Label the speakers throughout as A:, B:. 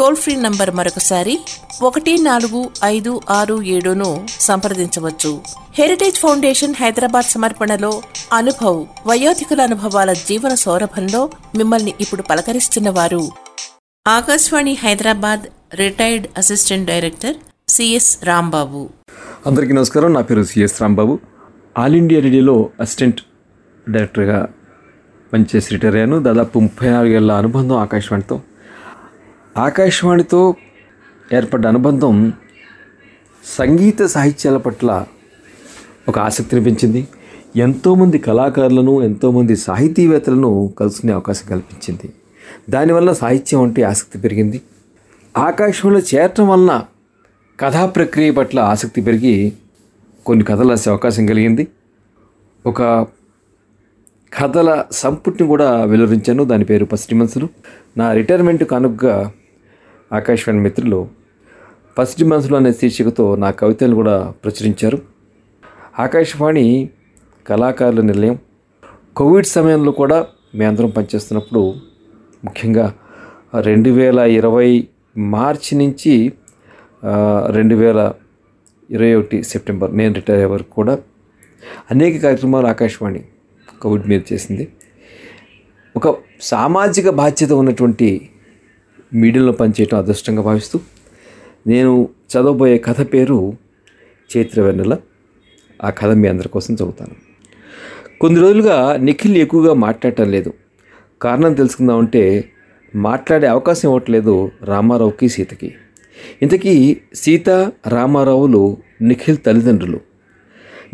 A: Toll free number మరొకసారి ఒకటి నాలుగు ఐదు ఆరు ఏడును సంప్రదించవచ్చు. హెరిటేజ్ ఫౌండేషన్ హైదరాబాద్ సమర్పణలో అనుభవ్ వయోధికుల అనుభవాల జీవన సౌరభంలో మిమ్మల్ని ఇప్పుడు పలకరిస్తున్న వారు Akashvani Hyderabad retired assistant director CS Rambabu.
B: అందరికీ నమస్కారం. నా పేరు సిఎస్ రాంబాబు. ఆల్ ఇండియా రేడియోలో అసిస్టెంట్ డైరెక్టర్గా పనిచేసి రిటైర్ అయ్యాను. దాదాపు ముప్పై నాలుగేళ్ళ అనుబంధం ఆకాశవాణితో ఆకాశవాణితో ఏర్పడ్డ అనుబంధం సంగీత సాహిత్యాల పట్ల ఒక ఆసక్తిని పెంచింది ఎంతోమంది కళాకారులను ఎంతోమంది సాహితీవేత్తలను కలుసుకునే అవకాశం కల్పించింది. దానివల్ల సాహిత్యం అంటే ఆసక్తి పెరిగింది. ఆకాశంలో చేరటం వలన కథా ప్రక్రియ పట్ల ఆసక్తి పెరిగి కొన్ని కథలు రాసే అవకాశం కలిగింది. ఒక కథల సంపుటిని కూడా వెలువరించాను. దాని పేరు పసిటి మనసులు. నా రిటైర్మెంట్ కానుకగా ఆకాశవాణి మిత్రులు పసిటి మనసులు అనే శీర్షికతో నా కవితలు కూడా ప్రచురించారు. ఆకాశవాణి కళాకారుల నిలయం కోవిడ్ సమయంలో కూడా మేమందరం పనిచేస్తున్నప్పుడు ముఖ్యంగా రెండు వేల ఇరవై మార్చి నుంచి రెండు వేల ఇరవై ఒకటి సెప్టెంబర్ నేను రిటైర్ అయ్యే వరకు కూడా అనేక కార్యక్రమాలు ఆకాశవాణి కోవిడ్ మీద చేసింది. ఒక సామాజిక బాధ్యత ఉన్నటువంటి మీడియాలో పనిచేయటం అదృష్టంగా భావిస్తూ నేను చదవబోయే కథ పేరు చైత్రవెన్నెల ఆ కథ మీ అందరి కోసం చదువుతాను. కొన్ని రోజులుగా నిఖిల్ ఎక్కువగా మాట్లాడటం లేదు. కారణం తెలుసుకుందామంటే మాట్లాడే అవకాశం ఇవ్వట్లేదు రామారావుకి సీతకి. ఇంతకీ సీత రామారావులు నిఖిల్ తల్లిదండ్రులు.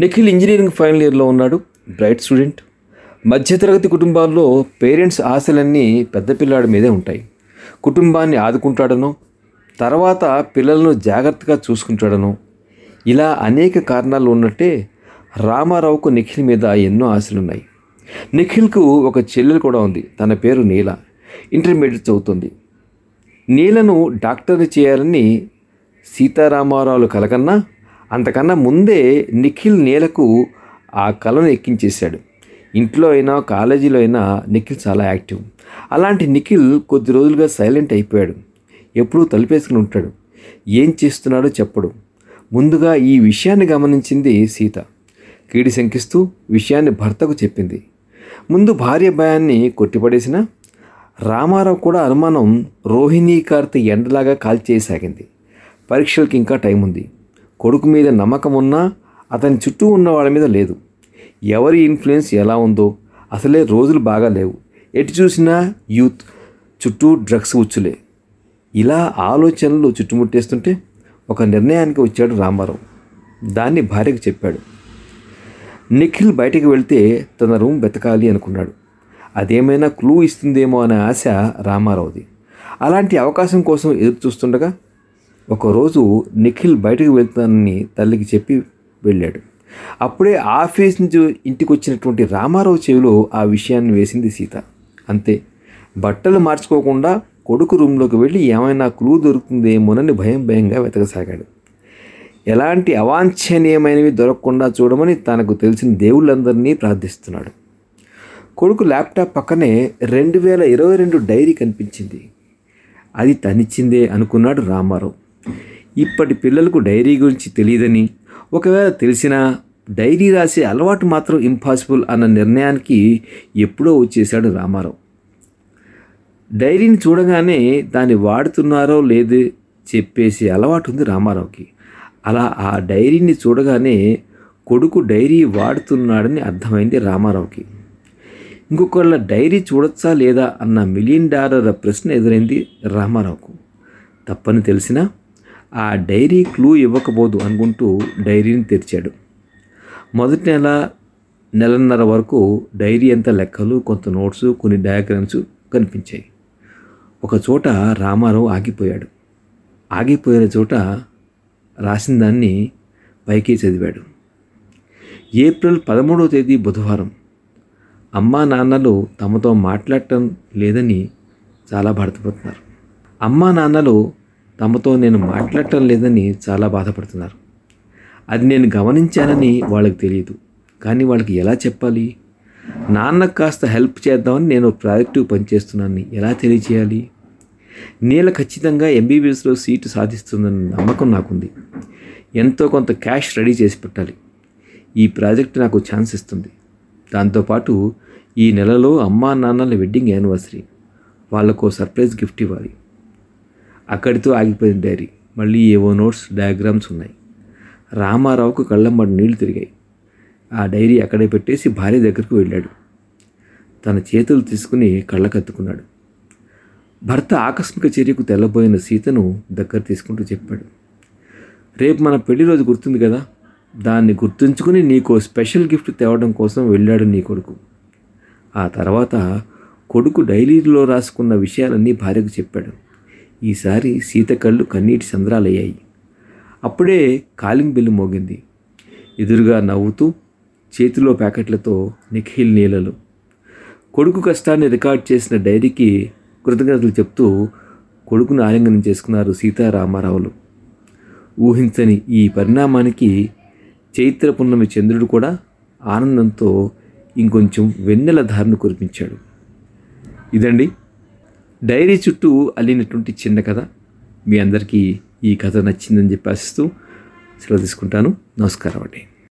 B: నిఖిల్ ఇంజనీరింగ్ ఫైనల్ ఇయర్లో ఉన్నాడు బ్రైట్ స్టూడెంట్. మధ్యతరగతి కుటుంబాల్లో పేరెంట్స్ ఆశలన్నీ పెద్ద పిల్లాడి మీదే ఉంటాయి. కుటుంబాన్ని ఆదుకుంటాడనో తర్వాత పిల్లలను జాగ్రత్తగా చూసుకుంటాడనో ఇలా అనేక కారణాలు ఉన్నట్టే రామారావుకు నిఖిల్ మీద ఎన్నో ఆశలున్నాయి. నిఖిల్కు ఒక చెల్లెలు కూడా ఉంది తన పేరు నీల. ఇంటర్మీడియట్ చదువుతుంది. నీలను డాక్టర్ని చేయాలని సీతారామారావులు కలకన్నా అంతకన్నా ముందే నిఖిల్ నీలకు ఆ కళను ఎక్కించేశాడు. ఇంట్లో అయినా కాలేజీలో అయినా నిఖిల్ చాలా యాక్టివ్. అలాంటి నిఖిల్ కొద్ది రోజులుగా సైలెంట్ అయిపోయాడు. ఎప్పుడూ తలుపేసుకుని ఉంటాడు. ఏం చేస్తున్నాడో చెప్పడు. ముందుగా ఈ విషయాన్ని గమనించింది సీత. కీడి శంకిస్తూ విషయాన్ని భర్తకు చెప్పింది. ముందు భార్య భయాన్ని కొట్టిపడేసిన రామారావు కూడా అనుమానం రోహిణీ కార్తె ఎండలాగా కాల్చేయసాగింది. పరీక్షలకి ఇంకా టైం ఉంది కొడుకు మీద నమ్మకం ఉన్నా అతని చుట్టూ ఉన్న వాళ్ళ మీద లేదు. ఎవరి ఇన్ఫ్లుయెన్స్ ఎలా ఉందో అసలే రోజులు బాగా లేవు. ఎటు చూసినా యూత్ చుట్టూ డ్రగ్స్ ఉచ్చులే. ఇలా ఆలోచనలు చుట్టుముట్టేస్తుంటే ఒక నిర్ణయానికి వచ్చాడు రామారావు. దాన్ని భార్యకు చెప్పాడు. నిఖిల్ బయటికి వెళ్తే తన రూమ్ వెతకాలి అనుకున్నాడు. అదేమైనా క్లూ ఇస్తుందేమో అనే ఆశ రామారావుది. అలాంటి అవకాశం కోసం ఎదురు చూస్తుండగా ఒకరోజు నిఖిల్ బయటకు వెళ్తానని తల్లికి చెప్పి వెళ్ళాడు. అప్పుడే ఆఫీస్ నుంచి ఇంటికి వచ్చినటువంటి రామారావు చెవిలో ఆ విషయాన్ని వేసింది సీత. అంతే. బట్టలు మార్చుకోకుండా కొడుకు రూమ్లోకి వెళ్ళి ఏమైనా క్లూ దొరుకుతుందేమోనని భయం భయంగా వెతకసాగాడు. ఎలాంటి అవాంఛనీయమైనవి దొరకకుండా చూడమని తనకు తెలిసిన దేవుళ్ళందరినీ ప్రార్థిస్తున్నాడు. కొడుకు ల్యాప్టాప్ పక్కనే రెండు వేల ఇరవై రెండు డైరీ కనిపించింది. అది తనిచ్చిందే అనుకున్నాడు రామారావు. ఇప్పటి పిల్లలకు డైరీ గురించి తెలియదని ఒకవేళ తెలిసినా డైరీ రాసే అలవాటు మాత్రం ఇంపాసిబుల్ అన్న నిర్ణయానికి ఎప్పుడో వచ్చేశాడు రామారావు. డైరీని చూడగానే దాన్ని వాడుతున్నారో లేదో చెప్పేసి అలవాటు ఉంది రామారావుకి. అలా ఆ డైరీని చూడగానే కొడుకు డైరీ వాడుతున్నాడని అర్థమైంది రామారావుకి. ఇంకొకళ్ళ డైరీ చూడొచ్చా లేదా అన్న మిలియన్ డాలర్ల ప్రశ్న ఎదురైంది రామారావుకు. తప్పని తెలిసినా ఆ డైరీ క్లూ ఇవ్వకపోదు అనుకుంటూ డైరీని తెరిచాడు. మొదటి నెల నెలన్నర వరకు డైరీ అంతా లెక్కలు కొంత నోట్స్ కొన్ని డయాగ్రామ్స్ కనిపించాయి. ఒక చోట రామారావు ఆగిపోయాడు. ఆగిపోయిన చోట రాసిన దాన్ని పైకి చదివాడు. ఏప్రిల్ పదమూడవ తేదీ బుధవారం. అమ్మా నాన్నలు తమతో మాట్లాడటం లేదని చాలా బాధపడుతున్నారు. అమ్మా నాన్నలు తమతో నేను మాట్లాడటం లేదని చాలా బాధపడుతున్నారు. అది నేను గమనించానని వాళ్ళకి తెలియదు కానీ వాళ్ళకి ఎలా చెప్పాలి? నాన్నకు కాస్త హెల్ప్ చేద్దామని నేను ప్రాజెక్టు పనిచేస్తున్నాను ఎలా తెలియచేయాలి నీళ్ళ ఖచ్చితంగా ఎంబీబీఎస్లో సీటు సాధిస్తుందన్న నమ్మకం నాకుంది. ఎంతో కొంత క్యాష్ రెడీ చేసి పెట్టాలి. ఈ ప్రాజెక్ట్ నాకు ఛాన్స్ ఇస్తుంది. దాంతోపాటు ఈ నెలలో అమ్మా నాన్నల వెడ్డింగ్ యానివర్సరీ. వాళ్ళకు సర్ప్రైజ్ గిఫ్ట్ ఇవ్వాలి. అక్కడితో ఆగిపోయింది డైరీ. మళ్ళీ ఏవో నోట్స్ డయాగ్రామ్స్ ఉన్నాయి. రామారావుకు కళ్ళమ్మడి నీళ్ళు తిరిగాయి. ఆ డైరీ అక్కడే పెట్టేసి భార్య దగ్గరకు వెళ్ళాడు. తన చేతులు తీసుకుని కళ్ళకత్తుకున్నాడు. భర్త ఆకస్మిక చర్యకు తెల్లబోయిన సీతను దగ్గర తీసుకుంటూ చెప్పాడు. రేపు మన పెళ్ళి రోజు గుర్తుంది కదా? దాన్ని గుర్తుంచుకుని నీకు స్పెషల్ గిఫ్ట్ తేవడం కోసం వెళ్ళాడు నీ కొడుకు. ఆ తర్వాత కొడుకు డైరీలో రాసుకున్న విషయాలన్నీ భార్యకు చెప్పాడు. ఈసారి సీత కళ్ళు కన్నీటి సంద్రాలయ్యాయి. అప్పుడే కాలింగ్ బిల్లు మోగింది. ఎదురుగా నవ్వుతూ చేతిలో ప్యాకెట్లతో నిఖిల్ నీలలు. కొడుకు కష్టాన్ని రికార్డ్ చేసిన డైరీకి కృతజ్ఞతలు చెప్తూ కొడుకును ఆలింగనం చేసుకున్నారు సీతారామారావులు. ఊహించని ఈ పరిణామానికి చైత్ర పున్నమి చంద్రుడు కూడా ఆనందంతో ఇంకొంచెం వెన్నెల ధారను కురిపించాడు. ఇదండి డైరీ చుట్టూ అల్లినటువంటి చిన్న కథ. మీ అందరికీ ఈ కథ నచ్చిందని చెప్పి ఆశిస్తూ సెలవు తీసుకుంటాను. నమస్కారం అండి.